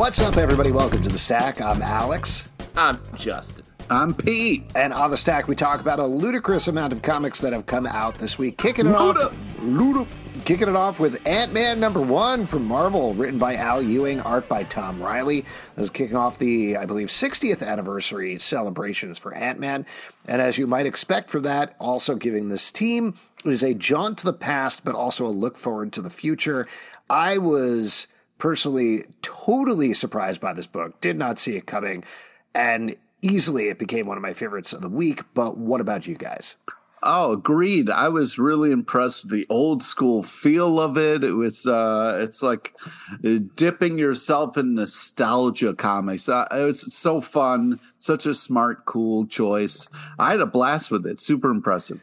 What's up, everybody? Welcome to the Stack. I'm Alex. I'm Justin. I'm Pete. And on the Stack, we talk about a ludicrous amount of comics that have come out this week. Kicking it off, Luda. kicking it off with Ant Man number one from Marvel, written by Al Ewing, art by Tom Reilly. This is kicking off the, I believe, 60th anniversary celebrations for Ant Man. And as you might expect from that, also giving this team is a jaunt to the past, but also a look forward to the future. I was personally totally surprised by this book, did not see it coming, and easily it became one of my favorites of the week. But what about you guys? Oh, agreed. I was really impressed with the old school feel of it. It was, uh, it's like uh, dipping yourself in nostalgia comics. Uh, it was so fun, such a smart, cool choice. I had a blast with it. Super impressive.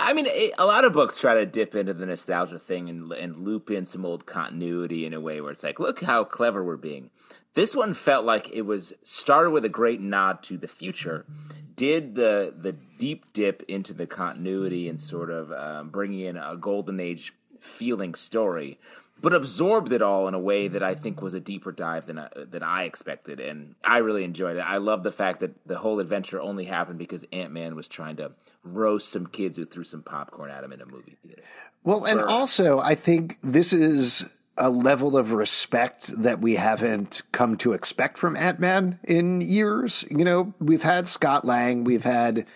I mean, it, a lot of books try to dip into the nostalgia thing and, and loop in some old continuity in a way where it's like, look how clever we're being. This one felt like it was started with a great nod to the future, did the the deep dip into the continuity and sort of um, bringing in a golden age feeling story, but absorbed it all in a way that I think was a deeper dive than I, than I expected, and I really enjoyed it. I love the fact that the whole adventure only happened because Ant Man was trying to roast some kids who threw some popcorn at him in a movie theater. Well, and also I think this is a level of respect that we haven't come to expect from Ant Man in years. You know, we've had Scott Lang, we've had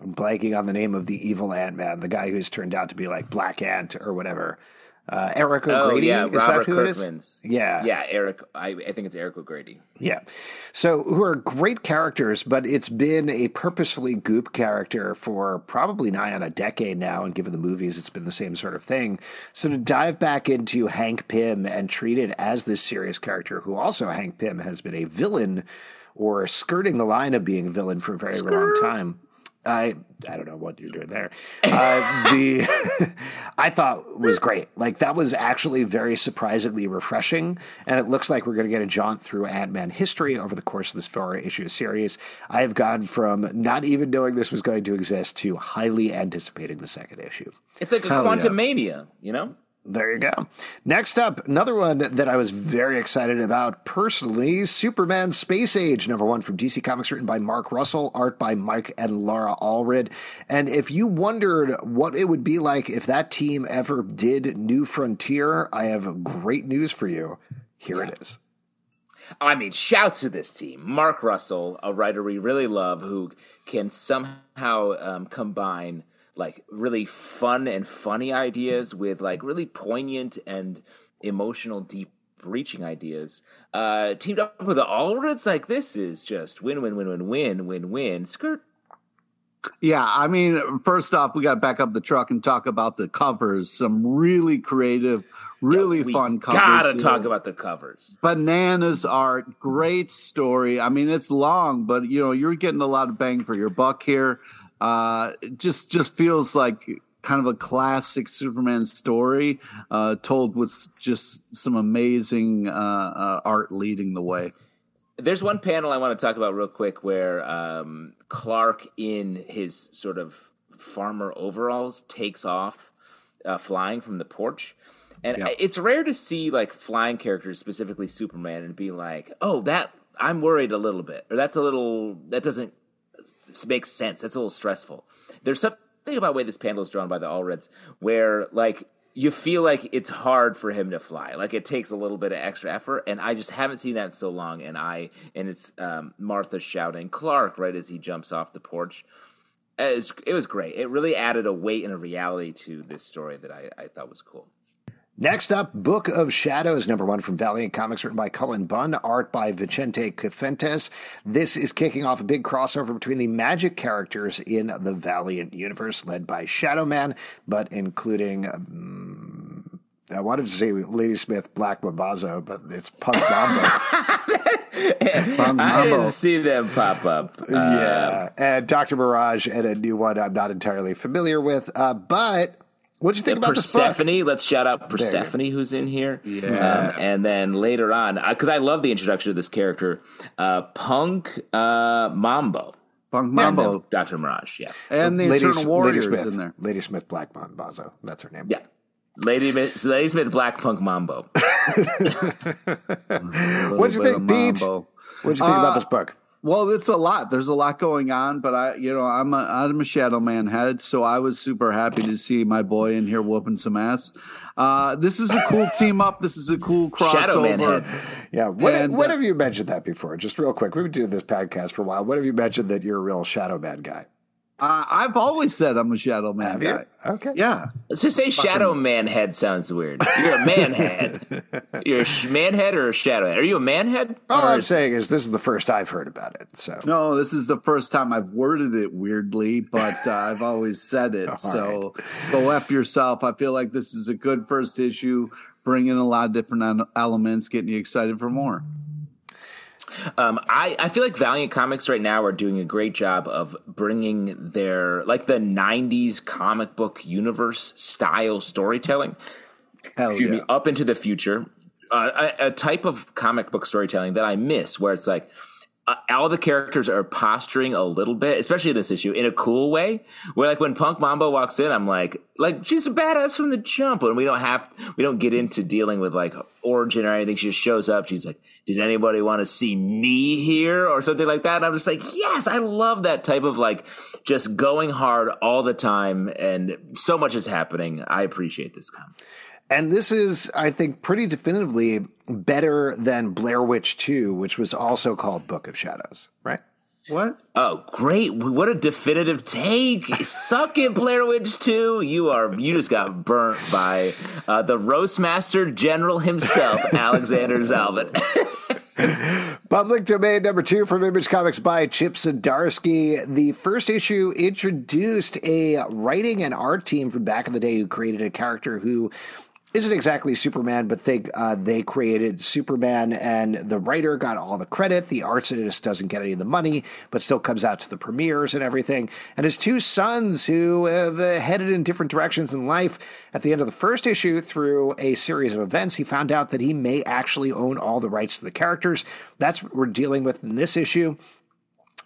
I'm blanking on the name of the evil Ant Man, the guy who's turned out to be like Black Ant or whatever. Uh, Eric O'Grady. Oh, yeah, is Robert that who Kirkman's. it is? Yeah. Yeah, Eric. I, I think it's Eric O'Grady. Yeah. So, who are great characters, but it's been a purposefully goop character for probably nigh on a decade now. And given the movies, it's been the same sort of thing. So, to dive back into Hank Pym and treat it as this serious character, who also Hank Pym has been a villain or skirting the line of being a villain for a very long time. I I don't know what you're doing there. Uh, the I thought was great. Like that was actually very surprisingly refreshing, and it looks like we're going to get a jaunt through Ant Man history over the course of this four issue series. I have gone from not even knowing this was going to exist to highly anticipating the second issue. It's like a Hell quantum yeah. mania, you know? There you go. Next up, another one that I was very excited about personally Superman Space Age, number one from DC Comics, written by Mark Russell, art by Mike and Laura Allred. And if you wondered what it would be like if that team ever did New Frontier, I have great news for you. Here it is. I mean, shout to this team. Mark Russell, a writer we really love, who can somehow um, combine like really fun and funny ideas with like really poignant and emotional, deep reaching ideas. Uh, teamed up with the Allreds, like this is just win, win, win, win, win, win, win. Skirt. Yeah, I mean, first off, we got to back up the truck and talk about the covers. Some really creative, really we fun covers. Gotta here. talk about the covers. bananas art. Great story. I mean, it's long, but you know, you're getting a lot of bang for your buck here. Uh, it just just feels like kind of a classic Superman story, uh, told with just some amazing uh, uh, art leading the way. There's one panel I want to talk about real quick where um, Clark, in his sort of farmer overalls, takes off uh, flying from the porch. And Yeah. it's rare to see like flying characters, specifically Superman, and be like, "Oh, that I'm worried a little bit," or "That's a little that doesn't s- make sense. That's a little stressful." There's something about the way this panel is drawn by the Allreds, where like you feel like it's hard for him to fly. Like it takes a little bit of extra effort, and I just haven't seen that in so long. And I and it's um, Martha shouting Clark right as he jumps off the porch. It was, it was great. It really added a weight and a reality to this story that I, I thought was cool. Next up, Book of Shadows, number one from Valiant Comics, written by Cullen Bunn, art by Vicente Cifuentes. This is kicking off a big crossover between the magic characters in the Valiant universe, led by Shadow Man, but including. Um, I wanted to say Ladysmith Black Mambazo, but it's Punk Mambo. I Mambo. didn't see them pop up. Uh, yeah. And Dr. Mirage and a new one I'm not entirely familiar with. Uh, but what'd you think about this book? Persephone. Let's shout out. Persephone, who's in here. Yeah. Um, and then later on, because I love the introduction of this character, uh, Punk uh, Mambo. Bung And Mambo. then Dr. Mirage. Yeah. And the Lady, Eternal Warriors Lady Smith, in there. Ladysmith Black Mambazo. That's her name. Yeah. Lady, Lady Smith Black Punk Mambo. what do you think, Pete? What do you think uh, about this book? Well, it's a lot. There's a lot going on, but I, you know, I'm a I'm a Shadow Man head, so I was super happy to see my boy in here whooping some ass. Uh, this is a cool team up. This is a cool crossover. Yeah. What, and, when uh, have you mentioned that before? Just real quick. We've been doing this podcast for a while. What have you mentioned that you're a real Shadow Man guy? Uh, I've always said I'm a Shadow Man Have guy. You? Okay. Yeah. Let's just say Shadow Man head sounds weird. You're a man head. You're a man head or a shadow head? Are you a man head? All I'm saying is this is the first I've heard about it. So no, this is the first time I've worded it weirdly, but uh, I've always said it. so right. go f yourself. I feel like this is a good first issue, bringing a lot of different elements, getting you excited for more. Um, I, I feel like Valiant Comics right now are doing a great job of bringing their like the '90s comic book universe style storytelling. Hell excuse yeah. me, up into the future. Uh, a, a type of comic book storytelling that I miss, where it's like uh, all the characters are posturing a little bit, especially in this issue, in a cool way. Where like when Punk Mambo walks in, I'm like, like she's a badass from the jump, and we don't have, we don't get into dealing with like origin or anything. She just shows up. She's like, "Did anybody want to see me here?" or something like that. And I'm just like, yes, I love that type of like just going hard all the time, and so much is happening. I appreciate this comic. And this is, I think, pretty definitively better than Blair Witch 2, which was also called Book of Shadows, right? What? Oh, great. What a definitive take. Suck it, Blair Witch 2. You are, you just got burnt by uh, the Roastmaster General himself, Alexander Zalben. Public domain number two from Image Comics by Chip Zdarsky. The first issue introduced a writing and art team from back in the day who created a character who isn't exactly Superman, but they uh, they created Superman, and the writer got all the credit. The artist doesn't get any of the money, but still comes out to the premieres and everything. And his two sons, who have uh, headed in different directions in life, at the end of the first issue, through a series of events, he found out that he may actually own all the rights to the characters. That's what we're dealing with in this issue.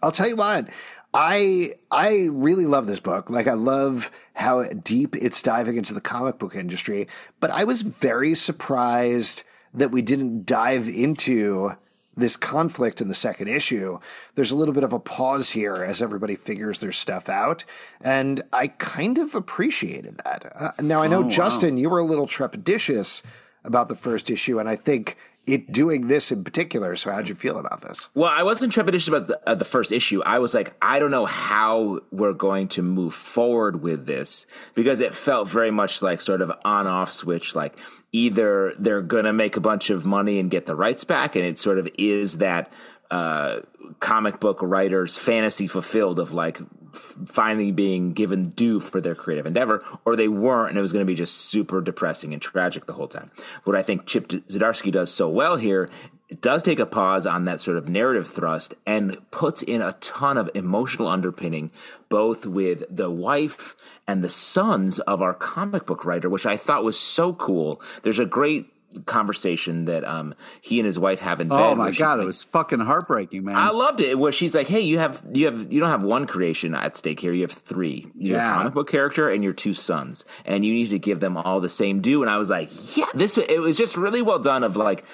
I'll tell you what, I I really love this book. Like I love how deep it's diving into the comic book industry, but I was very surprised that we didn't dive into this conflict in the second issue. There's a little bit of a pause here as everybody figures their stuff out, and I kind of appreciated that. Uh, now I know oh, Justin, wow. you were a little trepidatious about the first issue, and I think it doing this in particular. So, how'd you feel about this? Well, I wasn't trepidatious about the, uh, the first issue. I was like, I don't know how we're going to move forward with this because it felt very much like sort of on off switch. Like either they're going to make a bunch of money and get the rights back, and it sort of is that uh, comic book writers' fantasy fulfilled of like finally being given due for their creative endeavor, or they weren't, and it was going to be just super depressing and tragic the whole time. What I think Chip Zdarsky does so well here it does take a pause on that sort of narrative thrust and puts in a ton of emotional underpinning, both with the wife and the sons of our comic book writer, which I thought was so cool. There's a great conversation that um he and his wife have in bed. Oh my god, like, it was fucking heartbreaking, man. I loved it. Where she's like, "Hey, you have you have you don't have one creation at stake here. You have three. Your yeah. comic book character and your two sons, and you need to give them all the same due." And I was like, "Yeah, this it was just really well done." Of like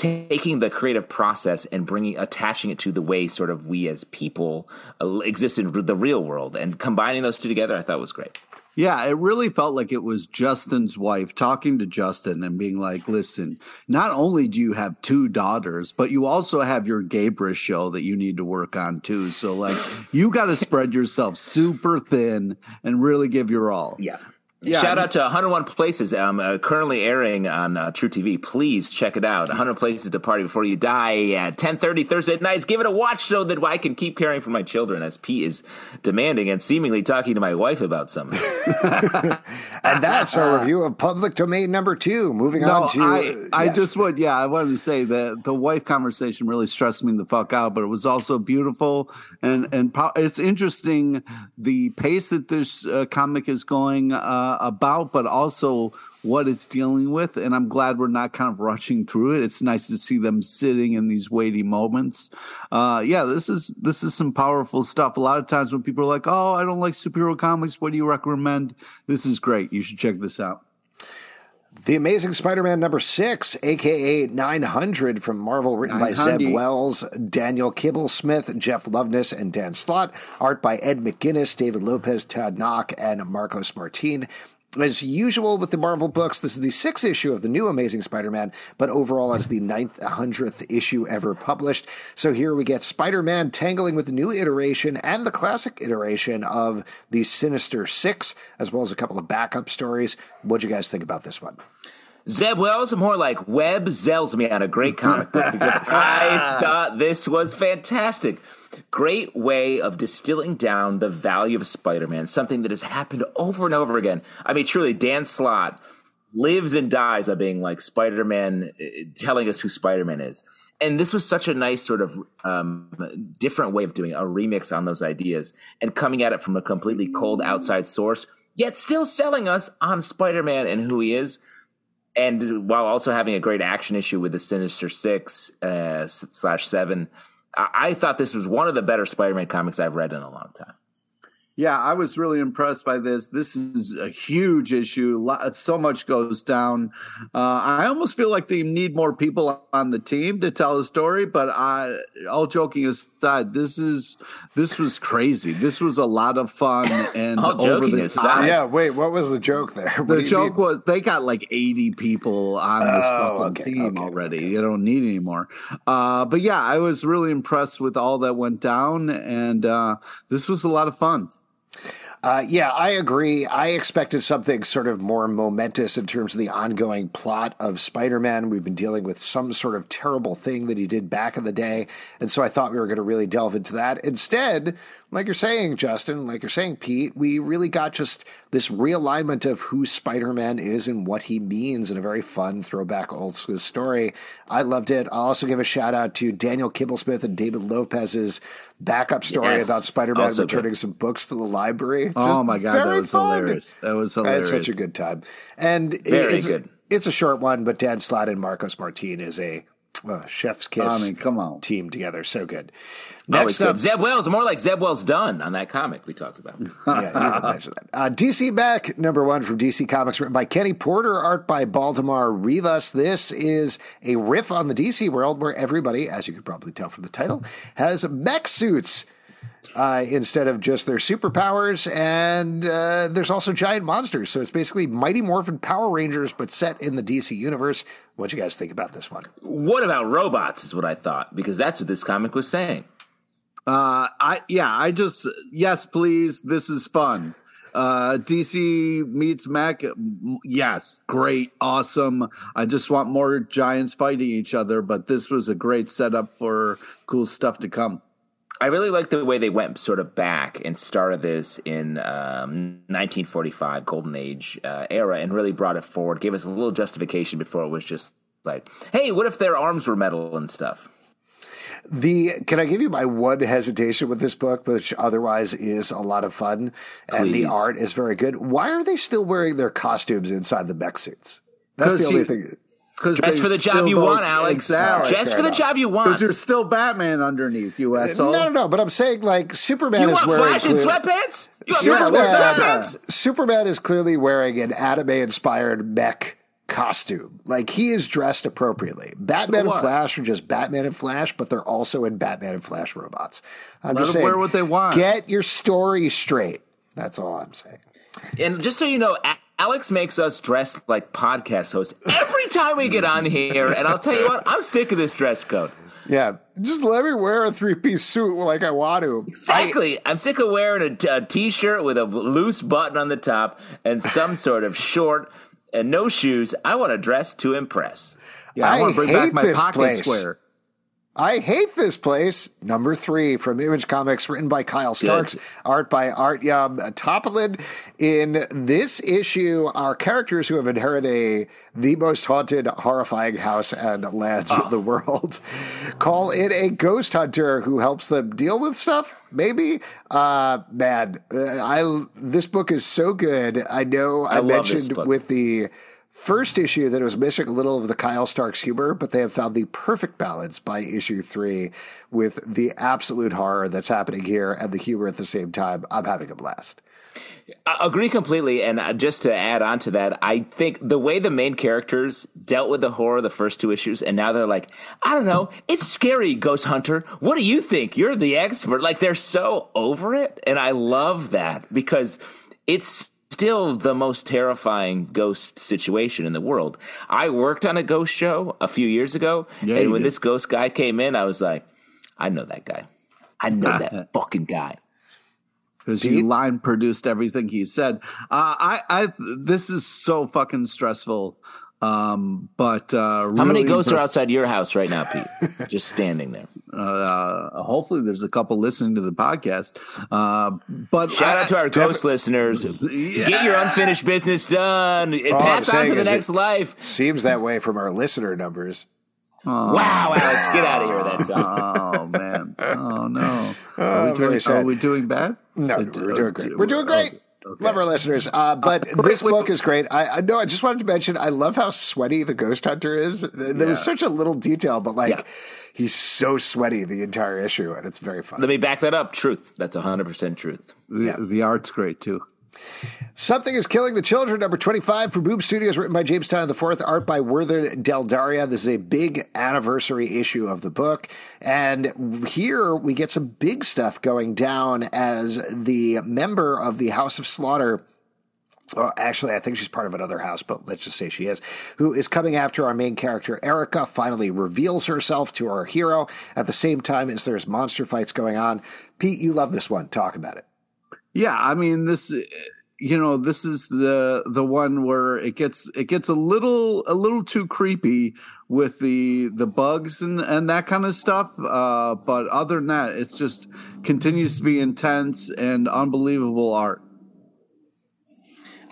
taking the creative process and bringing attaching it to the way sort of we as people uh, exist in the real world and combining those two together, I thought was great. Yeah, it really felt like it was Justin's wife talking to Justin and being like, listen, not only do you have two daughters, but you also have your Gabrus show that you need to work on too. So, like, you got to spread yourself super thin and really give your all. Yeah. Yeah, Shout out to 101 Places, um, uh, currently airing on uh, truTV. Please check it out. 100 Places to Party Before You Die at 10:30 Thursday nights. Give it a watch so that I can keep caring for my children, as Pete is demanding and seemingly talking to my wife about something. and that's our review of Public Domain number two. Moving no, on to, I, I just would, yeah, I wanted to say that the wife conversation really stressed me the fuck out, but it was also beautiful and and it's interesting the pace that this uh, comic is going. Uh, uh, about, but also what it's dealing with. And I'm glad we're not kind of rushing through it. It's nice to see them sitting in these weighty moments. Uh, yeah, this is this is some powerful stuff. A lot of times when people are like, "Oh, I don't like superhero comics. What do you recommend?" This is great. You should check this out. The Amazing Spider Man number six, aka 900 from Marvel, written by Zeb Wells, Daniel Kibblesmith, Jeff Loveness, and Dan Slott. Art by Ed McGuinness, David Lopez, Todd Nauck, and Marcos Martin. As usual with the Marvel books, this is the sixth issue of the new Amazing Spider Man, but overall it's the ninth hundredth issue ever published. So here we get Spider Man tangling with the new iteration and the classic iteration of the Sinister Six, as well as a couple of backup stories. What'd you guys think about this one? Zeb Wells, more like Webb zells me on a great comic book because I thought this was fantastic. Great way of distilling down the value of Spider Man, something that has happened over and over again. I mean, truly, Dan Slott lives and dies by being like Spider Man, telling us who Spider Man is. And this was such a nice sort of um, different way of doing it, a remix on those ideas and coming at it from a completely cold outside source, yet still selling us on Spider Man and who he is and while also having a great action issue with the Sinister Six uh, slash Seven, I-, I thought this was one of the better Spider-Man comics I've read in a long time. Yeah, I was really impressed by this. This is a huge issue. So much goes down. Uh, I almost feel like they need more people on the team to tell the story. But I, all joking aside, this is this was crazy. This was a lot of fun and All over the aside. top. yeah, wait, what was the joke there? What The joke mean? was they got like 80 people on this Oh, fucking okay, team okay, already. okay. You don't need any more. Uh, but yeah, I was really impressed with all that went down, and uh, this was a lot of fun. Uh, yeah, I agree. I expected something sort of more momentous in terms of the ongoing plot of Spider Man. We've been dealing with some sort of terrible thing that he did back in the day. And so I thought we were going to really delve into that. Instead, like you're saying, Justin, like you're saying, Pete, we really got just this realignment of who Spider Man is and what he means in a very fun throwback old school story. I loved it. I'll also give a shout out to Daniel Kibblesmith and David Lopez's backup story Yes, about Spider Man also good. returning some books to the library. Oh Just my god, that was fun. hilarious. That was hilarious. I had such a good time, and Very it's, good. It's a short one, but Dan Slott and Marcos Martin is a uh, chef's kiss. I mean, come on. team together, so good. Always Next up, good. Zeb Wells, more like Zeb Wells done on that comic we talked about. yeah, you didn't mention that. Uh, DC Mech, number one from DC Comics, written by Kenny Porter, art by Baldemar Rivas. This is a riff on the DC world where everybody, as you could probably tell from the title, has mech suits. Uh, instead of just their superpowers, and uh, there's also giant monsters. So it's basically Mighty Morphin Power Rangers, but set in the DC universe. What do you guys think about this one? what about robots? Is what I thought because that's what this comic was saying. Uh, I yeah, I just yes, please. This is fun. Uh, DC meets Mac. Yes, great, awesome. I just want more giants fighting each other, but this was a great setup for cool stuff to come. I really like the way they went sort of back and started this in um, 1945 Golden Age uh, era and really brought it forward. Gave us a little justification before it was just like, hey, what if their arms were metal and stuff? The can I give you my one hesitation with this book, which otherwise is a lot of fun, and the art is very good. Why are they still wearing their costumes inside the mech suits? That's the only you- thing. Because Just for the job you want, Alex. Exactly. Just for the job you want. Because want. you're still Batman underneath you, uh, asshole. No, no, no. But I'm saying like Superman You is want wearing Flash in clear- sweatpants? You want Yeah, Flash in well, sweatpants? Superman is clearly wearing an anime-inspired mech costume. Like he is dressed appropriately. Batman and? Flash are just Batman and Flash, but they're also in Batman and Flash robots. I'm Let just them saying, wear what they want. Get your story straight. That's all I'm saying. And just so you know, A- Alex makes us dress like podcast hosts every time we get on here. And I'll tell you what, I'm sick of this dress code. Yeah, just let me wear a three-piece suit like I want to. Exactly. I'm sick of wearing a, t- a t-shirt with a loose button on the top and some sort of short and no shoes. I want to dress to impress. Yeah, I, I want to bring back my pocket place. square. I hate this place. Number three from Image Comics, written by Kyle Starks, art by Artyom Topilin. In this issue, our characters who have inherited a, the most haunted, horrifying house and lands in the world call in a ghost hunter who helps them deal with stuff. Maybe, uh, man, uh, I this book is so good. I know I, this mentioned with the first issue that was missing a little of the Kyle Starks humor, but they have found the perfect balance by issue three with the absolute horror that's happening here and the humor at the same time. I'm having a blast. I agree completely. And just to add on to that, I think the way the main characters dealt with the horror the first two issues, and now they're like, I don't know, it's scary, Ghost Hunter. What do you think? You're the expert. Like they're so over it. And I love that because it's still the most terrifying ghost situation in the world. I worked on a ghost show a few years ago. Yeah, and when did. this ghost guy came in, I was like, I know that guy. I know that fucking guy. because you line produced everything he said. Uh, I, I, this is so fucking stressful. Um, but uh, How many really ghosts are outside your house right now, Pete? Just standing there. Uh, hopefully, there's a couple listening to the podcast. Uh, but Shout I- out to our Def- ghost listeners. Yeah. Get your unfinished business done. I'm Pass on to the is it- next life. Seems that way from our listener numbers. Wow, Alex, get out of here with that time. Oh man! Oh no! Oh, Are we doing? Are we doing bad? No, Uh, we're uh, doing great. uh, We're doing great. Okay. Love our listeners. Uh, but wait, this book is great. I, I know. I just wanted to mention. I love how sweaty the ghost hunter is. There was Yeah. such a little detail, but like Yeah. he's so sweaty the entire issue, and it's very fun. Let me back that up. Truth. That's 100% truth. The, Yeah. the art's great too. Something is Killing the Children, number 25 from Boom Studios, written by James Tynion IV, art by Werther Dell'Edera. This is a big anniversary issue of the book. And here we get some big stuff going down as the member of the House of Slaughter. Well, actually, I think she's part of another house, but let's just say she is, who is coming after our main character, Erica, finally reveals herself to our hero at the same time as there's monster fights going on. Pete, you love this one. Talk about it. Yeah, I mean this. You know, this is the the one where it gets it gets a little a little too creepy with the the bugs and and that kind of stuff. Uh, but other than that, it's just continues to be intense and unbelievable art.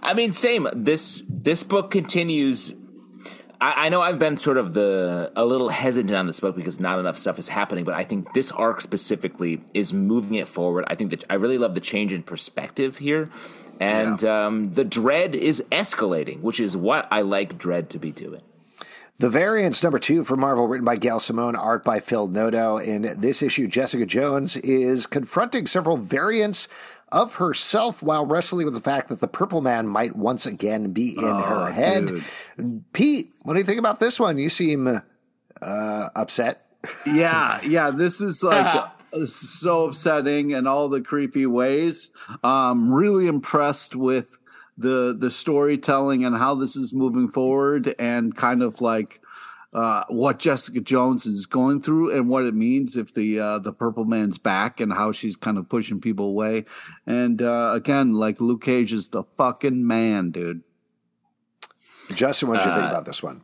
I mean, same. This this book continues. I, I know I've been sort of the a little hesitant on this book because not enough stuff is happening, but I think this arc specifically is moving it forward. I think that I really love the change in perspective here, and um, the dread is escalating, which is what I like dread to be doing. The Variants, number two for Marvel, written by Gail Simone, art by Phil Noto. In this issue, Jessica Jones is confronting several variants of herself while wrestling with the fact that the Purple Man might once again be in her head. dude. Pete, what do you think about this one? You seem uh, upset. yeah, yeah. This is like uh, so upsetting in all the creepy ways. Um, really impressed with the the storytelling and how this is moving forward, and kind of like uh, what Jessica Jones is going through and what it means if the uh, the Purple Man's back, and how she's kind of pushing people away. And uh, again, like Luke Cage is the fucking man, dude. Justin, what did you think Uh, about this one?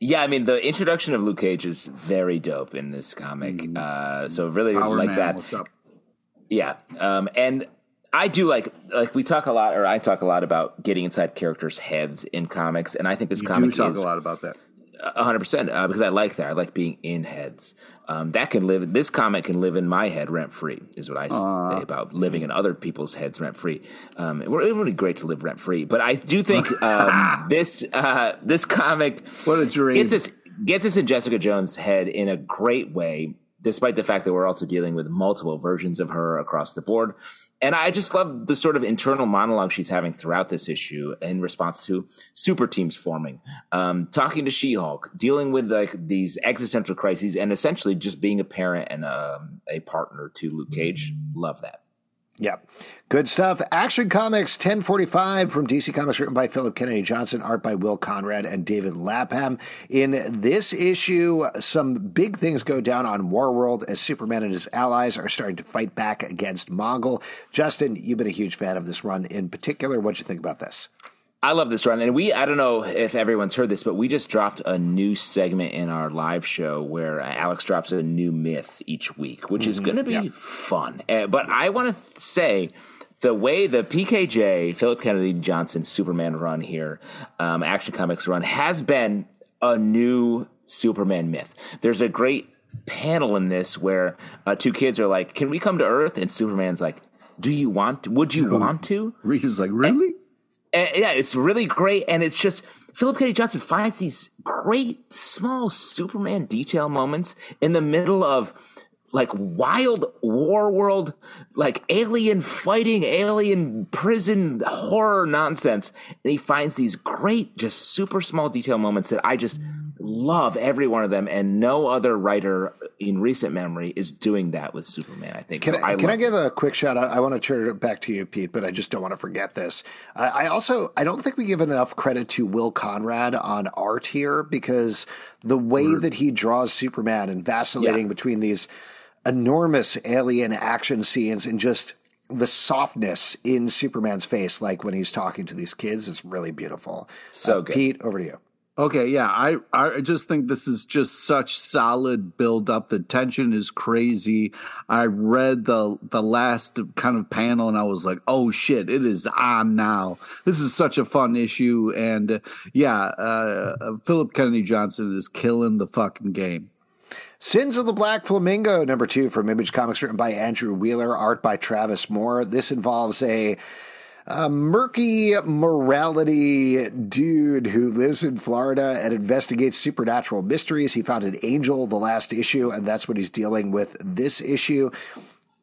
Yeah, I mean the introduction of Luke Cage is very dope in this comic. Uh, so really Power like man, that. what's up? Yeah, um, and I do like like we talk a lot, or I talk a lot about getting inside characters' heads in comics, and I think this You comic do talk is a lot about that. Hundred percent uh, because I like that. I like being in heads. Um, that can live. This comic can live in my head rent free. Is what I say about living in other people's heads rent free. Um, it would it would be great to live rent free, but I do think um, this uh, this comic What a dream. gets us gets us in Jessica Jones' head in a great way, despite the fact that we're also dealing with multiple versions of her across the board. And I just love the sort of internal monologue she's having throughout this issue in response to super teams forming, um, talking to She-Hulk, dealing with like these existential crises, and essentially just being a parent and um, a partner to Luke Cage. Love that. Yeah. Good stuff. Action Comics 1045 from DC Comics, written by Philip Kennedy Johnson, art by Will Conrad and David Lapham. In this issue, some big things go down on Warworld as Superman and his allies are starting to fight back against Mongul. Justin, you've been a huge fan of this run in particular. What'd you think about this? I love this run. And we, I don't know if everyone's heard this, but we just dropped a new segment in our live show where uh, Alex drops a new myth each week, which is going to be fun. Uh, but I want to say the way the PKJ, Philip Kennedy Johnson Superman run here, um, Action Comics run, has been a new Superman myth. There's a great panel in this where uh, two kids are like, Can we come to Earth? And Superman's like, Do you want, would you want to? Rita's like, really? And, Eh, yeah, it's really great, and it's just Philip Kennedy Johnson finds these great small Superman detail moments in the middle of like wild war world, like alien fighting, alien prison horror nonsense. And he finds these great, just super small detail moments that I just love every one of them. And no other writer in recent memory is doing that with Superman, I think. Can, so I, can I give this. a quick shout out? I want to turn it back to you, Pete, but I just don't want to forget this. I, I also I don't think we give enough credit to Will Conrad on art here because the way that he draws Superman and vacillating Yeah. between these enormous alien action scenes and just the softness in Superman's face, like when he's talking to these kids, is really beautiful. So Uh, good. Pete, over to you. Okay, yeah, I I just think this is just such solid build up. The tension is crazy. I read the the last kind of panel and I was like, "Oh shit, it is on now." This is such a fun issue and yeah, uh, Philip Kennedy Johnson is killing the fucking game. Sins of the Black Flamingo, number two from Image Comics, written by Andrew Wheeler, art by Travis Moore. This involves a, a murky morality dude who lives in Florida and investigates supernatural mysteries. He found an angel the last issue, and that's what he's dealing with this issue.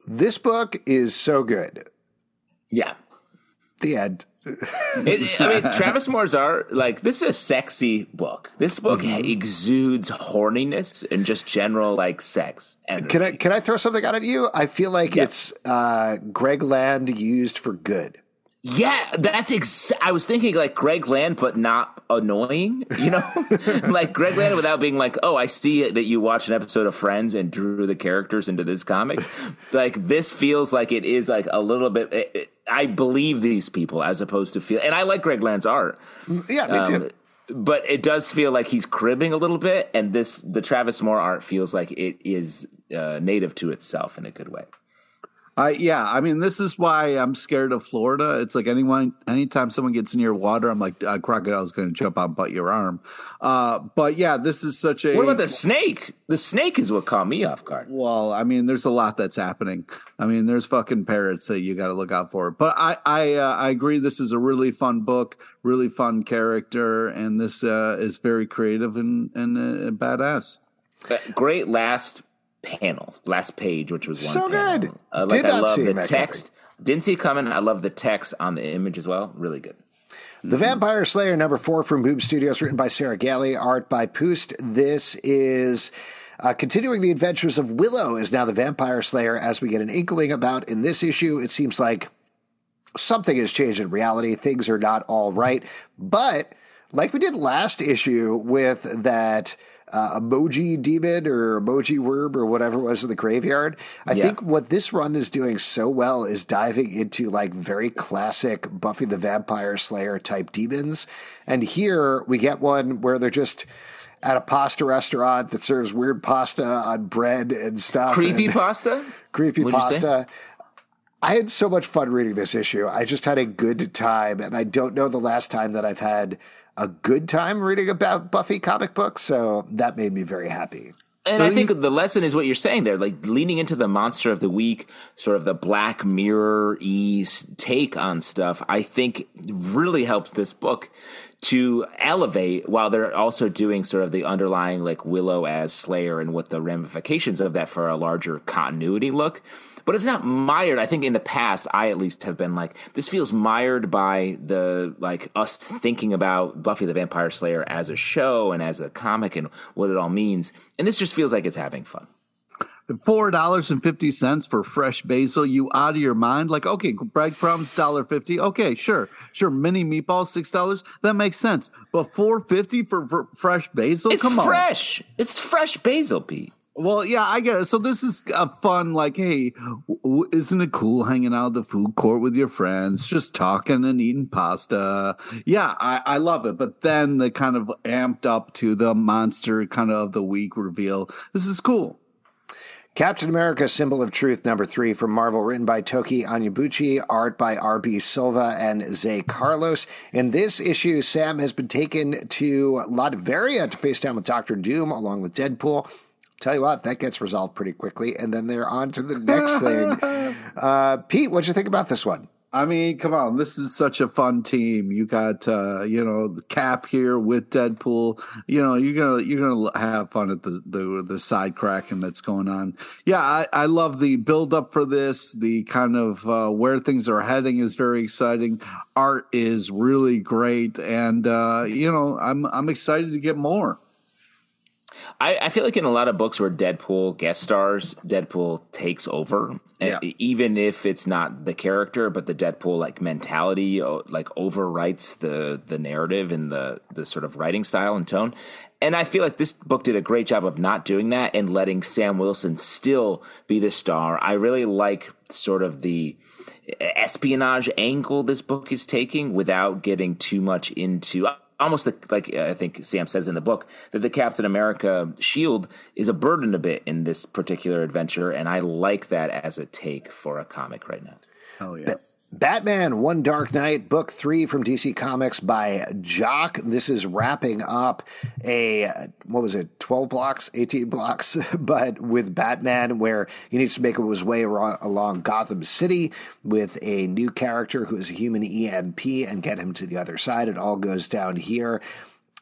This book is so good. Yeah. The end. It, I mean, Travis Moore's art, like, this is a sexy book. This book Mm-hmm. exudes horniness and just general, like, sex. And Can I can I throw something out at you? I feel like Yeah. it's uh, Greg Land used for good. Yeah, that's ex- I was thinking like Greg Land, but not annoying. You know, like Greg Land without being like, "Oh, I see that you watched an episode of Friends and drew the characters into this comic." like this feels like it is like a little bit. It, it- I believe these people as opposed to feel, and I like Greg Land's art. Yeah, me too. Um, but it does feel like he's cribbing a little bit, and this the Travis Moore art feels like it is uh, native to itself in a good way. I yeah, I mean, this is why I'm scared of Florida. It's like anyone, anytime someone gets near water, I'm like, a crocodile's going to jump out and butt your arm. Uh, but yeah, this is such a. What about the snake? The snake is what caught me off guard. Well, I mean, there's a lot that's happening. I mean, there's fucking parrots that you got to look out for. But I, I, uh, I agree. This is a really fun book, really fun character, and this uh, is very creative and and uh, badass. Uh, great last panel, last page, which was one So panel. good. Uh, Did like I not love the text. Didn't see it coming. I love the text on the image as well. Really good. The Vampire Slayer number four from Boom Studios, written by Sarah Gailey, art by Poost. This is uh, continuing the adventures of Willow is now the Vampire Slayer. As we get an inkling about in this issue, it seems like something has changed in reality. Things are not all right, but like we did last issue with that. Uh, emoji demon or emoji worm or whatever it was in the graveyard. I Yeah. think what this run is doing so well is diving into like very classic Buffy the Vampire Slayer type demons. And here we get one where they're just at a pasta restaurant that serves weird pasta on bread and stuff. Creepy and pasta. creepy What'd pasta. I had so much fun reading this issue. I just had a good time, and I don't know the last time that I've had a good time reading about Buffy comic books, so that made me very happy. And I think the lesson is what you're saying there, like leaning into the monster of the week, sort of the Black Mirror y take on stuff. I think really helps this book to elevate while they're also doing sort of the underlying like Willow as Slayer and what the ramifications of that for a larger continuity look. But it's not mired. I think in the past, I at least have been like, this feels mired by the like us thinking about Buffy the Vampire Slayer as a show and as a comic and what it all means. And this just feels like it's having fun. Four dollars and fifty cents for fresh basil. You out of your mind? Like, okay, breadcrumbs dollar fifty. Okay, sure, sure. Mini meatballs six dollars. That makes sense. But four fifty for, for fresh basil? It's Come on. fresh. It's fresh basil, Pete. Well, yeah, I get it. So this is a fun, like, hey, w- isn't it cool hanging out at the food court with your friends, just talking and eating pasta? Yeah, I, I love it. But then the kind of amped up to the monster kind of of the week reveal. This is cool. Captain America: Symbol of Truth, number three from Marvel, written by Tochi Onyebuchi, art by R.B. Silva and Ze Carlos. In this issue, Sam has been taken to Latveria to face down with Doctor Doom along with Deadpool. Tell you what, that gets resolved pretty quickly, and then they're on to the next thing. Uh, Pete, what'd you think about this one? I mean, come on, this is such a fun team. You got uh, you know the Cap here with Deadpool. You know you're gonna you're gonna have fun at the the, the side cracking that's going on. Yeah, I, I love the build up for this. The kind of uh, where things are heading is very exciting. Art is really great, and uh, you know I'm I'm excited to get more. I, I, feel like in a lot of books where Deadpool guest stars, Deadpool takes over, yeah. even if it's not the character, but the Deadpool like mentality like overwrites the the narrative and the the sort of writing style and tone. And I feel like this book did a great job of not doing that and letting Sam Wilson still be the star. I really like sort of the espionage angle this book is taking without getting too much into almost the, like I think Sam says in the book that the Captain America shield is a burden a bit in this particular adventure, and I like that as a take for a comic right now. Oh yeah. Batman One Dark Night, book three from DC Comics by Jock. This is wrapping up a, what was it, 12 blocks, 18 blocks, but with Batman, where he needs to make his way along Gotham City with a new character who is a human EMP and get him to the other side. It all goes down here.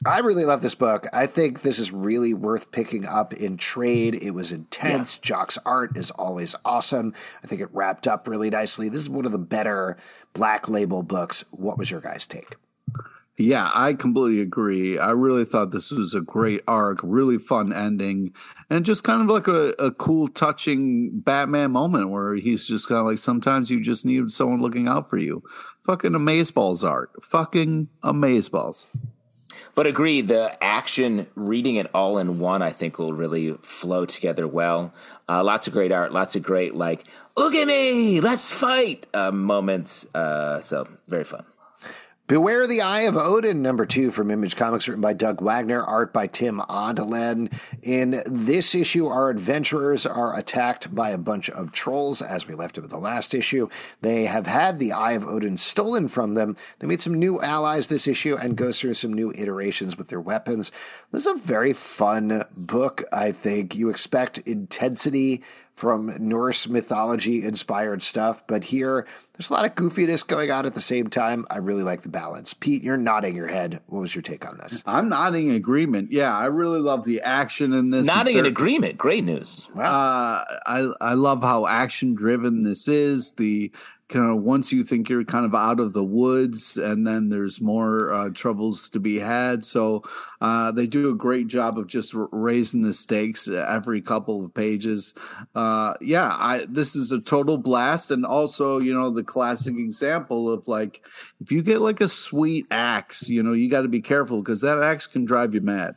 I really love this book. I think this is really worth picking up in trade. It was intense. Yeah. Jock's art is always awesome. I think it wrapped up really nicely. This is one of the better black label books. What was your guys' take? Yeah, I completely agree. I really thought this was a great arc, really fun ending, and just kind of like a, a cool, touching Batman moment where he's just kind of like, sometimes you just need someone looking out for you. Fucking amazeballs art. Fucking amazeballs. But agree, the action, reading it all in one, I think will really flow together well. Uh, lots of great art, lots of great, like, look at me, let's fight uh, moments. Uh, so, very fun. Beware the Eye of Odin, number two from Image Comics, written by Doug Wagner, art by Tim Odland. In this issue, our adventurers are attacked by a bunch of trolls, as we left it with the last issue. They have had the Eye of Odin stolen from them. They meet some new allies this issue and go through some new iterations with their weapons. This is a very fun book, I think. You expect intensity from Norse mythology inspired stuff, but here there's a lot of goofiness going on at the same time. I really like the balance. Pete, you're nodding your head. What was your take on this? I'm nodding in agreement. Yeah, I really love the action in this. Nodding in agreement. Great news. Wow. Uh, I I love how action driven this is. The kind of once you think you're kind of out of the woods and then there's more uh, troubles to be had. So uh, they do a great job of just raising the stakes every couple of pages. Uh, yeah I, this is a total blast. And also you know the classic example of like if you get like a sweet axe you know you got to be careful because that axe can drive you mad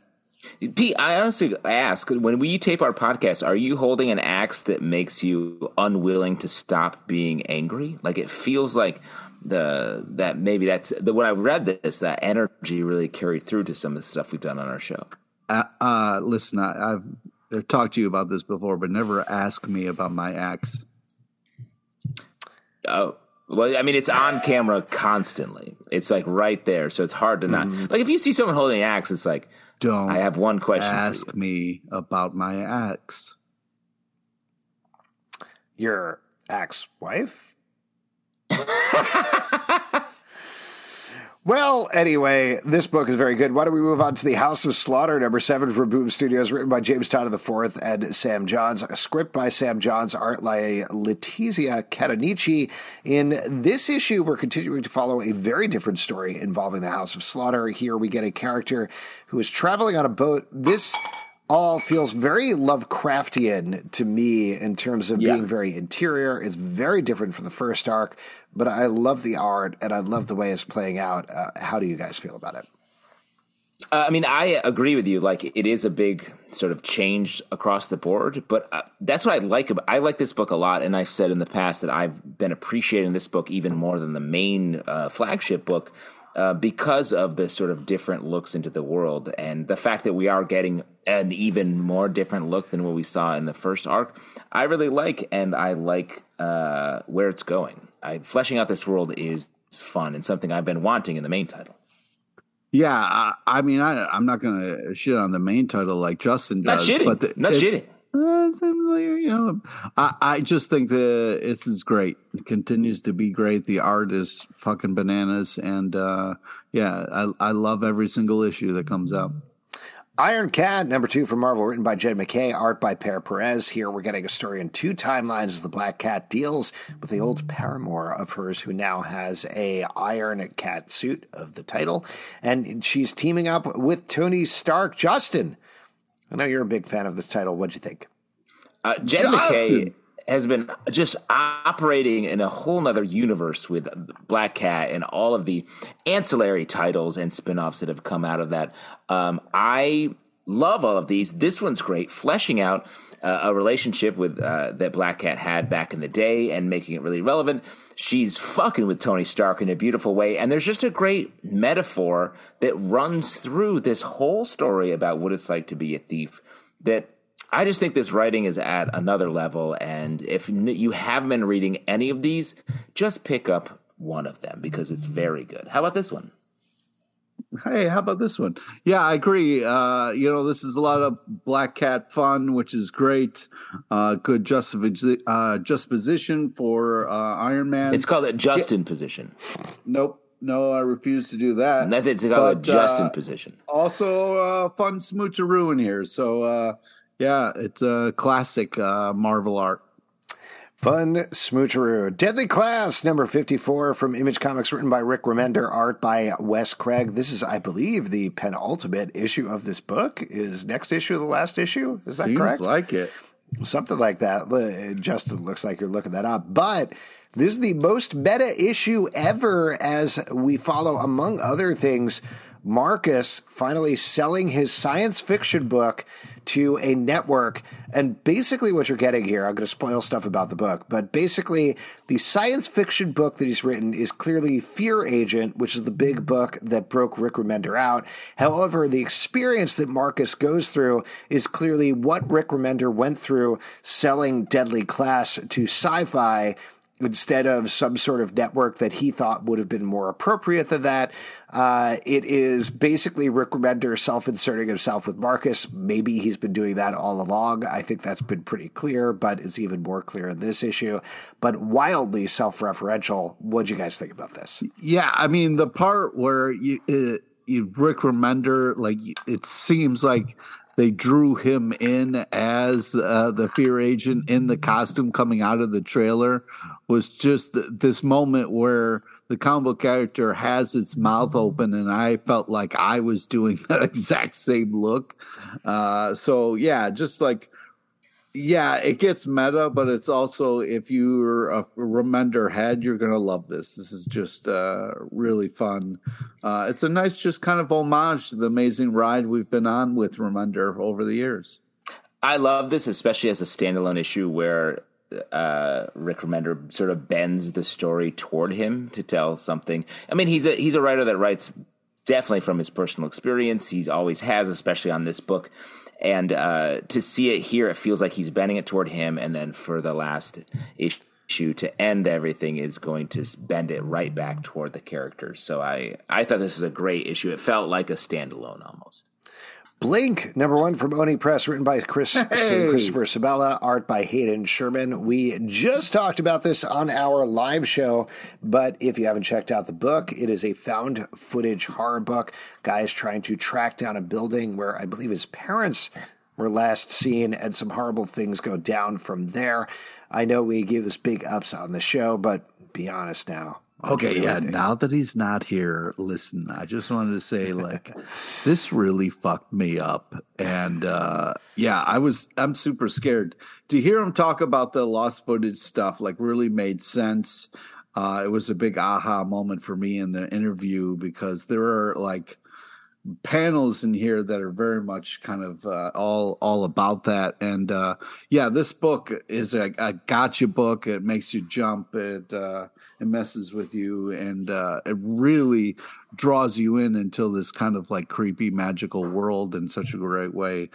Pete, I honestly ask when we tape our podcast, are you holding an axe that makes you unwilling to stop being angry? Like it feels like the that maybe that's the when I read this, that energy really carried through to some of the stuff we've done on our show. Uh, uh listen, I, I've, I've talked to you about this before, but never ask me about my axe. Oh, well, I mean, it's on camera constantly. It's like right there, so it's hard to not. Mm-hmm. Like if you see someone holding an axe, it's like don't. I have one question. Ask me about my ex. Your ex-wife? Well, anyway, this book is very good. Why don't we move on to The House of Slaughter, number seven from Boom Studios, written by James Tynion IV and Sam Johns. A script by Sam Johns, art by Letizia Cadonici. In this issue, we're continuing to follow a very different story involving The House of Slaughter. Here we get a character who is traveling on a boat. This all feels very Lovecraftian to me in terms of yeah. being very interior. It's very different from the first arc, but I love the art and I love the way it's playing out. Uh, how do you guys feel about it? Uh, I mean, I agree with you. Like, it is a big sort of change across the board, but uh, that's what I like. About, I like this book a lot, and I've said in the past that I've been appreciating this book even more than the main uh, flagship book uh, because of the sort of different looks into the world and the fact that we are getting an even more different look than what we saw in the first arc. I really like, and I like uh, where it's going. I, fleshing out this world is fun and something I've been wanting in the main title. Yeah, I, I mean, I, am not going to shit on the main title like Justin does. Not shitting. But the, not it, shitting. Uh, you know, I, I just think that this is great. It continues to be great. The art is fucking bananas, and uh, yeah, I, I love every single issue that comes out. Iron Cat, number two from Marvel, written by Jed MacKay, art by Pere Perez. Here we're getting a story in two timelines as the Black Cat deals with the old paramour of hers who now has a Iron Cat suit of the title. And she's teaming up with Tony Stark. Justin, I know you're a big fan of this title. What'd you think? Uh, Jed MacKay has been just operating in a whole nother universe with Black Cat and all of the ancillary titles and spin-offs that have come out of that. Um, I love all of these. This one's great, fleshing out uh, a relationship with uh, that Black Cat had back in the day and making it really relevant. She's fucking with Tony Stark in a beautiful way, and there's just a great metaphor that runs through this whole story about what it's like to be a thief. That I just think this writing is at another level. And if you haven't been reading any of these, just pick up one of them because it's very good. How about this one? Hey, how about this one? Yeah, I agree. Uh, you know, this is a lot of Black Cat fun, which is great. Uh, good justification, uh, just position for uh, Iron Man. It's called a Justin yeah. position. Nope. No, I refuse to do that. It's called but, a Justin uh, position. Also, uh, fun smoocheroo in here. So, uh, yeah, it's a classic uh, Marvel art. Fun smoocheroo. Deadly Class, number 54 from Image Comics, written by Rick Remender, art by Wes Craig. This is, I believe, the penultimate issue of this book. Is next issue the last issue? Is that Seems correct? like it. Something like that. Justin looks like you're looking that up. But this is the most meta issue ever as we follow, among other things, Marcus finally selling his science fiction book to a network. And basically, what you're getting here, I'm going to spoil stuff about the book, but basically, the science fiction book that he's written is clearly Fear Agent, which is the big book that broke Rick Remender out. However, the experience that Marcus goes through is clearly what Rick Remender went through selling Deadly Class to sci fi instead of some sort of network that he thought would have been more appropriate than that. Uh, it is basically Rick Remender self inserting himself with Marcus. Maybe he's been doing that all along. I think that's been pretty clear, but it's even more clear in this issue. But wildly self referential. What do you guys think about this? Yeah, I mean, the part where you, uh, you Rick Remender, like, it seems like they drew him in as uh, the fear agent in the costume coming out of the trailer was just this moment where the combo character has its mouth open and i felt like i was doing that exact same look. Uh, so yeah just like yeah, it gets meta, but it's also if you're a Remender head, you're gonna love this. This is just uh, really fun. Uh, it's a nice, just kind of homage to the amazing ride we've been on with Remender over the years. I love this, especially as a standalone issue where uh, Rick Remender sort of bends the story toward him to tell something. I mean, he's a he's a writer that writes definitely from his personal experience. He's always has, especially on this book and uh, to see it here, it feels like he's bending it toward him, and then for the last issue to end everything is going to bend it right back toward the characters. So I I thought this was a great issue. It felt like a standalone almost. Blink, number one from Oni Press, written by Chris hey. Christopher Sebela, art by Hayden Sherman. We just talked about this on our live show, but if you haven't checked out the book, it is a found footage horror book. Guys trying to track down a building where I believe his parents were last seen, and some horrible things go down from there. I know we gave this big ups on the show, but be honest now. Okay, yeah. Now that he's not here, listen, I just wanted to say, like, this really fucked me up. And uh yeah, I was I'm super scared. To hear him talk about the lost footage stuff, like really made sense. Uh it was a big aha moment for me in the interview because there are like panels in here that are very much kind of uh, all all about that. And uh yeah this book is a, a gotcha book. It makes you jump. It uh it messes with you. And uh, it really draws you in until this kind of like creepy magical world in such a great way.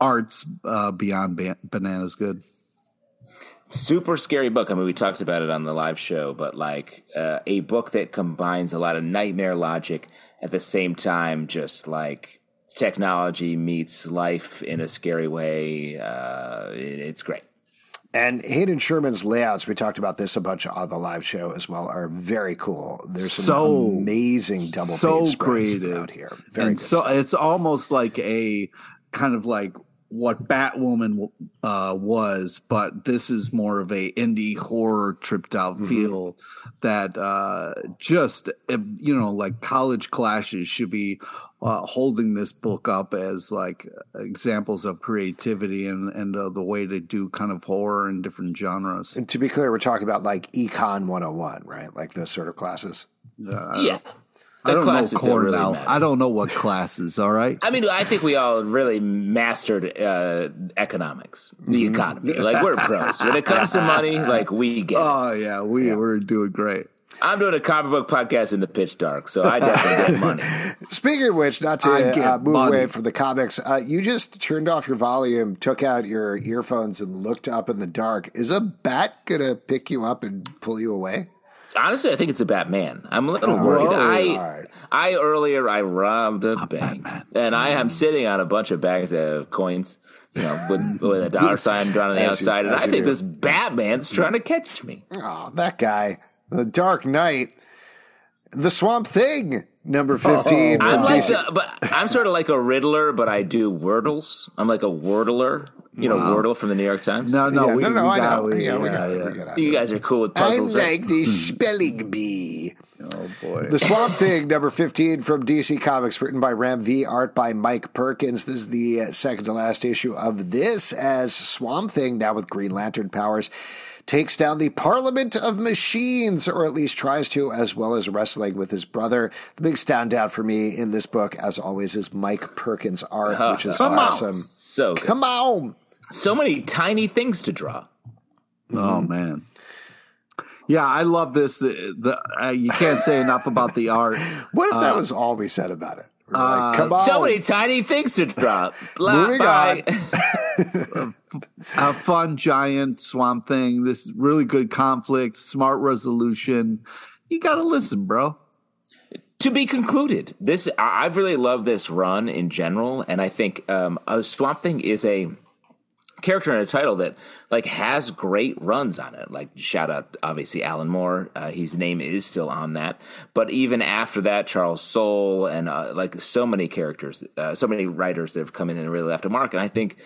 Art's uh, beyond ban- bananas good. Super scary book. I mean we talked about it on the live show but like uh, a book that combines a lot of nightmare logic at the same time just like technology meets life in a scary way. Uh, it, it's great. And Hayden Sherman's layouts, we talked about this a bunch on the live show as well, are very cool. There's some So- amazing double so page spreads creative. out here. Very and good so stuff. it's almost like a kind of like what Batwoman uh, was, but this is more of a indie horror tripped out Mm-hmm. feel that uh, just you know like college classes should be uh, holding this book up as like examples of creativity and and uh, the way to do kind of horror in different genres. And to be clear, we're talking about like Econ 101, right? Like those sort of classes. Uh, Yeah. I The don't know classes that really Cornell. I don't know what classes. All right. I mean, I think we all really mastered uh, economics, the Mm-hmm. economy. Like we're pros when it comes to money. Like we get. it. Oh yeah, we were doing great. I'm doing a comic book podcast in the pitch dark, so I definitely get money. Speaking of which, not to uh, move money. away from the comics, uh, you just turned off your volume, took out your earphones, and looked up in the dark. Is a bat going to pick you up and pull you away? Honestly, I think it's a Batman. I'm a little Oh, worried. whoa. I, All right. I earlier I robbed a bank, and I am mm. sitting on a bunch of bags of coins, you know, with, with a dollar sign drawn on the As you- outside, and I think do. this Batman's trying to catch me. Oh, that guy. The Dark Knight. The Swamp Thing, number 15 I'm like, DC. the, but I'm sort of like a Riddler, but I do wordles. I'm like a wordler, you know, Wordle from the New York Times. No, no, Yeah, we, no, no, we I got, know. We, yeah, we yeah, got it. yeah. We got. You guys are cool with I puzzles. right? like the spelling bee. Oh boy. The Swamp Thing, number 15 from DC Comics, written by Ram V, art by Mike Perkins. This is the uh, second to last issue of this, as Swamp Thing, now with Green Lantern powers, takes down the Parliament of Machines, or at least tries to, as well as wrestling with his brother. The big standout for me in this book, as always, is Mike Perkins' art, uh-huh. which is Come on. awesome. So good. Come on. so many tiny things to draw. Oh mm-hmm. man. Yeah, I love this. The, the uh, you can't say enough about the art. What if that uh, was all we said about it? We're Uh, Come on. So many tiny things to drop. Blah, Moving bye. A fun giant swamp thing. This really good conflict, smart resolution. You got to listen, bro. to be concluded. This I've really loved this run in general, and I think um, a Swamp Thing is a character in a title that like has great runs on it. Like shout out obviously Alan Moore, uh, his name is still on that. But even after that, Charles Soule and uh, like so many characters, uh, so many writers that have come in and really left a mark. And I think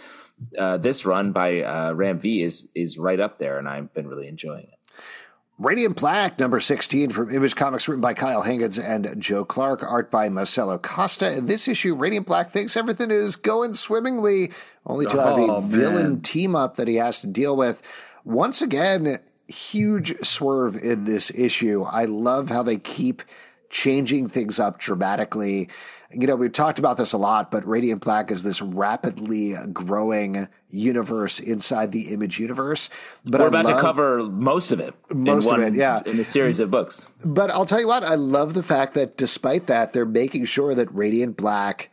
uh, this run by uh, Ram V is is right up there, and I've been really enjoying it. Radiant Black, number 16 from Image Comics, written by Kyle Higgins and Joe Clark, art by Marcelo Costa. In this issue, Radiant Black thinks everything is going swimmingly, only to have Oh, a man. villain team up that he has to deal with. Once again, huge swerve in this issue. I love how they keep changing things up dramatically. You know, we've talked about this a lot, but Radiant Black is this rapidly growing universe inside the Image universe. But We're I about to cover most of it Most in of one it, yeah. in a series of books. But I'll tell you what, I love the fact that despite that, they're making sure that Radiant Black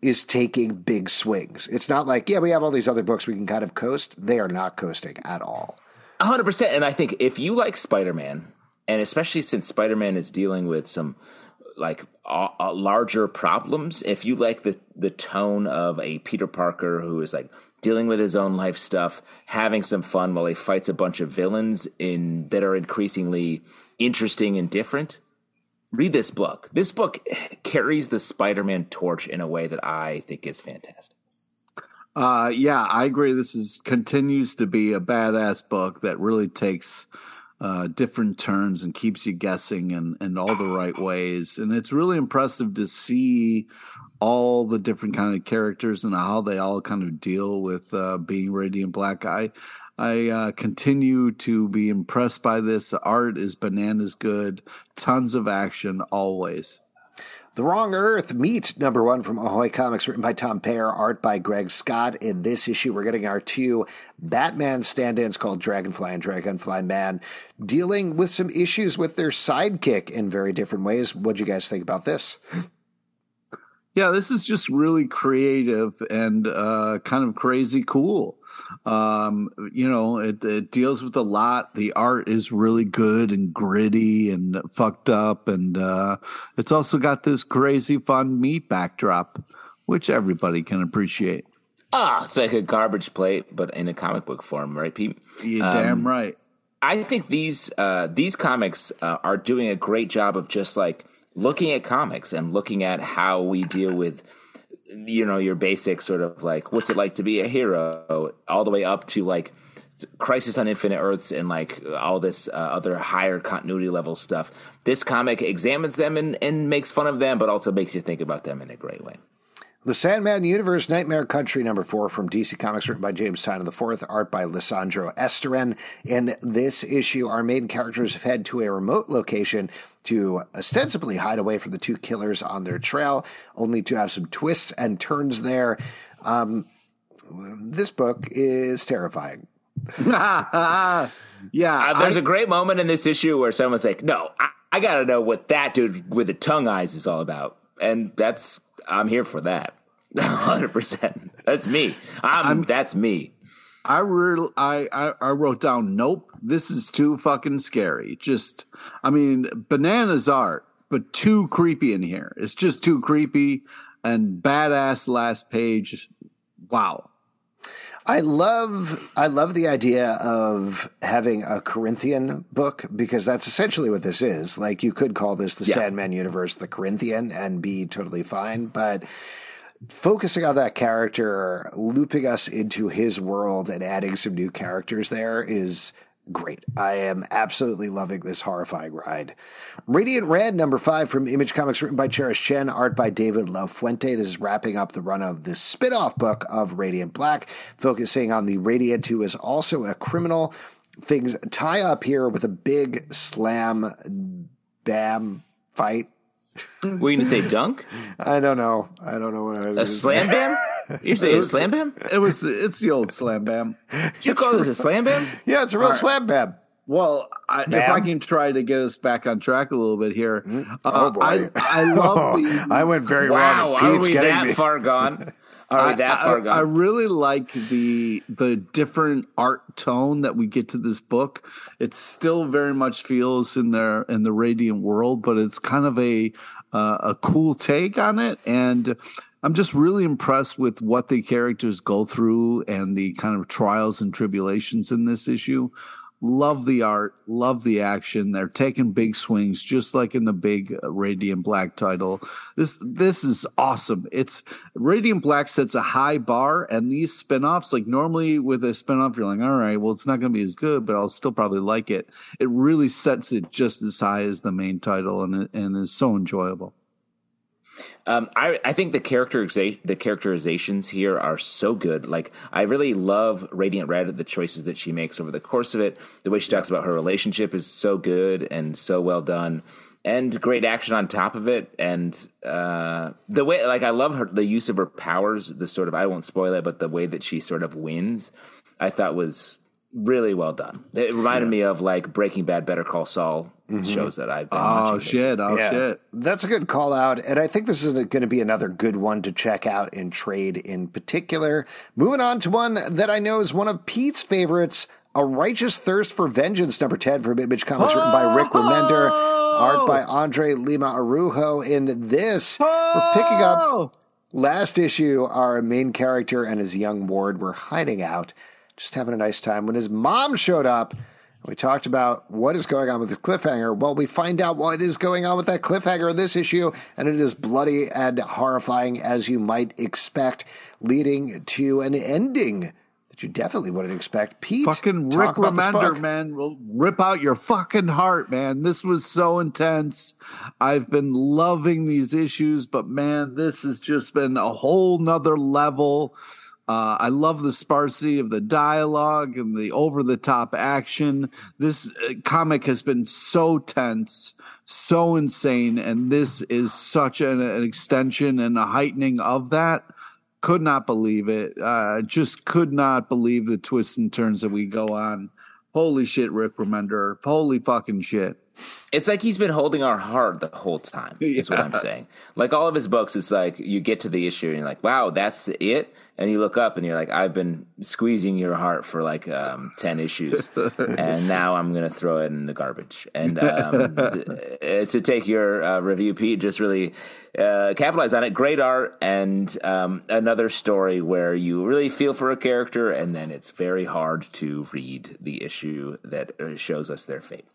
is taking big swings. It's not like, yeah, we have all these other books we can kind of coast. They are not coasting at all. A hundred percent. And I think if you like Spider Man, and especially since Spider Man is dealing with some like larger problems, if you like the the tone of a Peter Parker who is like dealing with his own life stuff, having some fun while he fights a bunch of villains in that are increasingly interesting and different. Read this book. This book carries the Spider Man torch in a way that I think is fantastic. Uh, yeah, I agree. This is continues to be a badass book that really takes uh, different turns and keeps you guessing in, in all the right ways. And it's really impressive to see all the different kind of characters and how they all kind of deal with uh, being Radiant Black. I I uh, continue to be impressed by this. The art is bananas good. Tons of action always. The Wrong Earth Meat, number one from Ahoy Comics, written by Tom Peyer, art by Greg Scott. In this issue, we're getting our two Batman stand ins called Dragonfly and Dragonfly Man, dealing with some issues with their sidekick in very different ways. what do you guys think about this? Yeah, this is just really creative and uh, kind of crazy cool. Um, you know, it, it deals with a lot. The art is really good and gritty and fucked up, and uh, it's also got this crazy fun meat backdrop. which everybody can appreciate. Ah, it's like a garbage plate, but in a comic book form, right, Pete? You're um, damn right. I think these uh, these comics uh, are doing a great job of just like looking at comics and looking at how we deal with you know your basic sort of like what's it like to be a hero all the way up to like crisis on infinite earths and like all this uh, other higher continuity level stuff. This comic examines them and, and makes fun of them but also makes you think about them in a great way the Sandman Universe Nightmare Country number four from DC Comics, written by James Tynion IV, art by Lisandro Estherren. In this issue, our main characters have head to a remote location to ostensibly hide away from the two killers on their trail, only to have some twists and turns there. Um, this book is terrifying. yeah. Uh, there's I, a great moment in this issue where someone's like, no, I, I got to know what that dude with the tongue eyes is all about. And that's I'm here for that. 100%. That's me. I'm, I'm that's me. I, re- I, I I wrote down nope, this is too fucking scary. Just I mean, bananas art, but too creepy in here. It's just too creepy and badass last page. Wow. I love I love the idea of having a Corinthian book because that's essentially what this is. Like you could call this the yeah. Sandman universe, the Corinthian, and be totally fine. But focusing on that character, looping us into his world and adding some new characters there is great. I am absolutely loving this horrifying ride. Radiant Red, number five from Image Comics, written by Cherish Chen, art by David LaFuente. This is wrapping up the run of the spin off book of Radiant Black, focusing on the Radiant, who is also a criminal. Things tie up here with a big slam bam fight. Were you going to say dunk? I don't know. I don't know what I was. A slam bam? You say a slam bam? It was. It's the old slam bam. Did you call this a slam bam? Yeah, it's a real right. slam bam. Well, I, if I can try to get us back on track a little bit here, mm-hmm. uh, oh boy. I, I love the. I went very wow, wrong. Are we that me. far gone? Are we that I, far gone? I really like the the different art tone that we get to this book. It still very much feels in there in the radiant world, but it's kind of a uh, a cool take on it, and I'm just really impressed with what the characters go through and the kind of trials and tribulations in this issue. Love the art, love the action. They're taking big swings, just like in the big Radiant Black title. This this is awesome. It's Radiant Black sets a high bar, and these spinoffs, like normally with a spinoff, you're like, all right, well, it's not going to be as good, but I'll still probably like it. It really sets it just as high as the main title, and and is so enjoyable. Um, I, I think the characteriza- the characterizations here are so good. Like I really love Radiant Red, the choices that she makes over the course of it. The way she talks about her relationship is so good and so well done, and great action on top of it. And uh, the way, like I love her, the use of her powers. The sort of I won't spoil it, but the way that she sort of wins, I thought was really well done. It reminded yeah. me of like Breaking Bad, Better Call Saul mm-hmm. shows that I've been oh watching. shit! Oh yeah. shit! That's a good call out, and I think this is going to be another good one to check out and trade in particular. Moving on to one that I know is one of Pete's favorites. A Righteous Thirst for Vengeance, number 10 from Image Comics, oh! written by Rick Remender, art by Andre Lima Araujo In this, oh! we're picking up last issue. Our main character and his young ward were hiding out just having a nice time. When his mom showed up, we talked about what is going on with the cliffhanger. Well, we find out what is going on with that cliffhanger in this issue, and it is bloody and horrifying as you might expect, leading to an ending that you definitely wouldn't expect. Pete, fucking Rick Remender, man, will rip out your fucking heart, man. This was so intense. I've been loving these issues, but man, this has just been a whole nother level uh, I love the sparsity of the dialogue and the over the top action. This uh, comic has been so tense, so insane, and this is such an, an extension and a heightening of that. Could not believe it. Uh, just could not believe the twists and turns that we go on. Holy shit, Rick Remender. Holy fucking shit. It's like he's been holding our heart the whole time. Is what I'm saying. Like all of his books, it's like you get to the issue and you're like, "Wow, that's it," and you look up and you're like, "I've been squeezing your heart for like um, ten issues, and now I'm gonna throw it in the garbage." And um, th- to take your uh, review, Pete, just really uh, capitalize on it. Great art and um, another story where you really feel for a character, and then it's very hard to read the issue that uh, shows us their fate.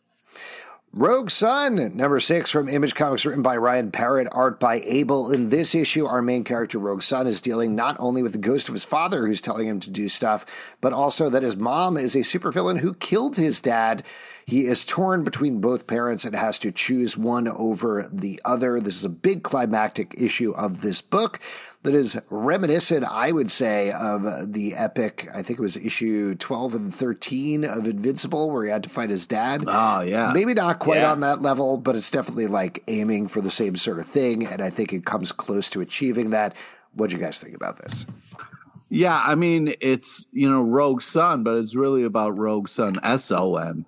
Rogue Sun, number six from Image Comics, written by Ryan Parrott, art by Abel. In this issue, our main character, Rogue Sun, is dealing not only with the ghost of his father who's telling him to do stuff, but also that his mom is a supervillain who killed his dad. He is torn between both parents and has to choose one over the other. This is a big climactic issue of this book that is reminiscent, I would say, of the epic, I think it was issue 12 and 13 of Invincible, where he had to fight his dad. Oh, yeah. Maybe not quite Yeah. on that level, but it's definitely like aiming for the same sort of thing. And I think it comes close to achieving that. What do you guys think about this? Yeah, I mean it's you know Rogue Son, but it's really about Rogue Son, S O N.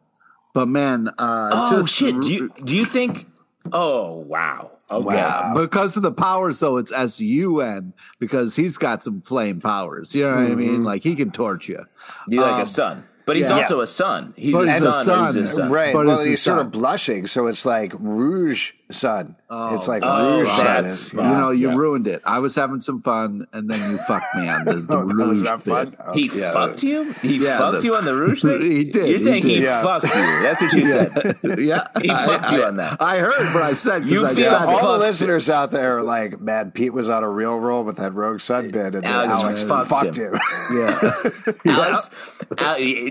But man, uh, Oh just shit! Do you do you think? Oh wow! Okay. Wow. because of the powers, though, it's S U N because he's got some flame powers. You know what I mean? Mm-hmm. Like he can torch you. You like a um, son, but he's yeah. also a son. He's But a he's son. a son. Who's his son. Right. But well, he's sort son. of blushing, so it's like Rouge Sun. it's oh, like Oh, Rouge Sun. that's It's- smart. You know, you Yeah. ruined it. I was having some fun, and then you fucked me on the, the Oh, was rouge that bit. Oh, He Yeah. fucked you. He Yeah, fucked the- you on the Rouge thing. He did, You're saying he, did. Yeah. fucked you. That's what you said. yeah, He fucked you on that. I heard, what I said You I feel said all the listeners out there are like, man, Pete was on a real roll with that Rogue son bit, and then Alex Alex, fucked fucked him. him. Yeah, Alex,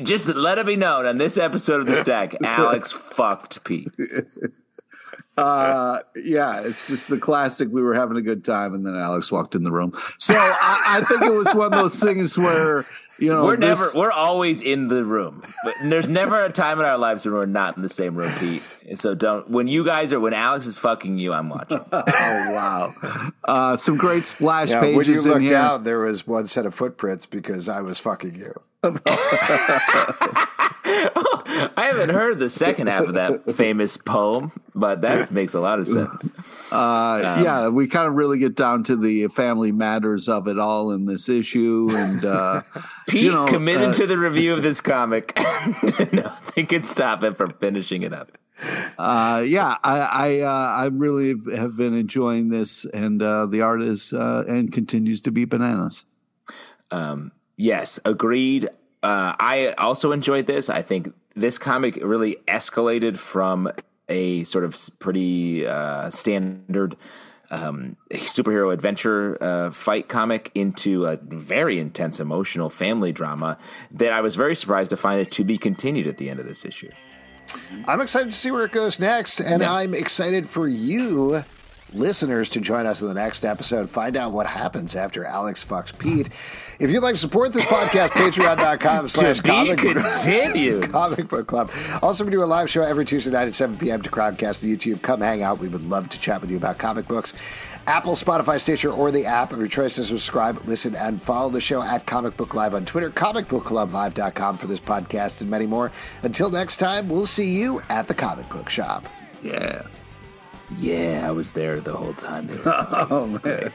Al- just let it be known on this episode of the Stack, Alex fucked Pete. uh, yeah. It's just the classic. We were having a good time, and then Alex walked in the room. So I, I think it was one of those things where you know We're this- never, we're always in the room. But there's never a time in our lives when we're not in the same room, Pete. So don't. When you guys are, when Alex is fucking you, I'm watching. Oh wow! Uh, some great splash Yeah, when you pages in looked here. down, there was one set of footprints because I was fucking you. I haven't heard the second half of that famous poem, but that makes a lot of sense. Uh, yeah, we kind of really get down to the family matters of it all in this issue, and uh, Pete you know, committed uh, to the review of this comic. Nothing can stop him from finishing it up. uh, yeah, I I, uh, I really have been enjoying this, and uh, the art is uh, and continues to be bananas. Yes, agreed. Uh, I also enjoyed this. I think this comic really escalated from a sort of pretty uh, standard um, superhero adventure uh, fight comic into a very intense emotional family drama that I was very surprised to find it to be continued at the end of this issue. I'm excited to see where it goes next, and Yeah. I'm excited for you, listeners, to join us in the next episode. Find out what happens after Alex fucks Pete. If you'd like to support this podcast, patreon.com slash comic continued. Comic Book Club. Also, we do a live show every Tuesday night at 7 p.m. to Crowdcast on YouTube. Come hang out. We would love to chat with you about comic books. Apple, Spotify, Stitcher, or the app of your choice to subscribe, listen, and follow the show at Comic Book Live on Twitter, comicbookclublive.com for this podcast and many more. Until next time, we'll see you at the comic book shop. Yeah. Yeah, I was there the whole time. Oh man.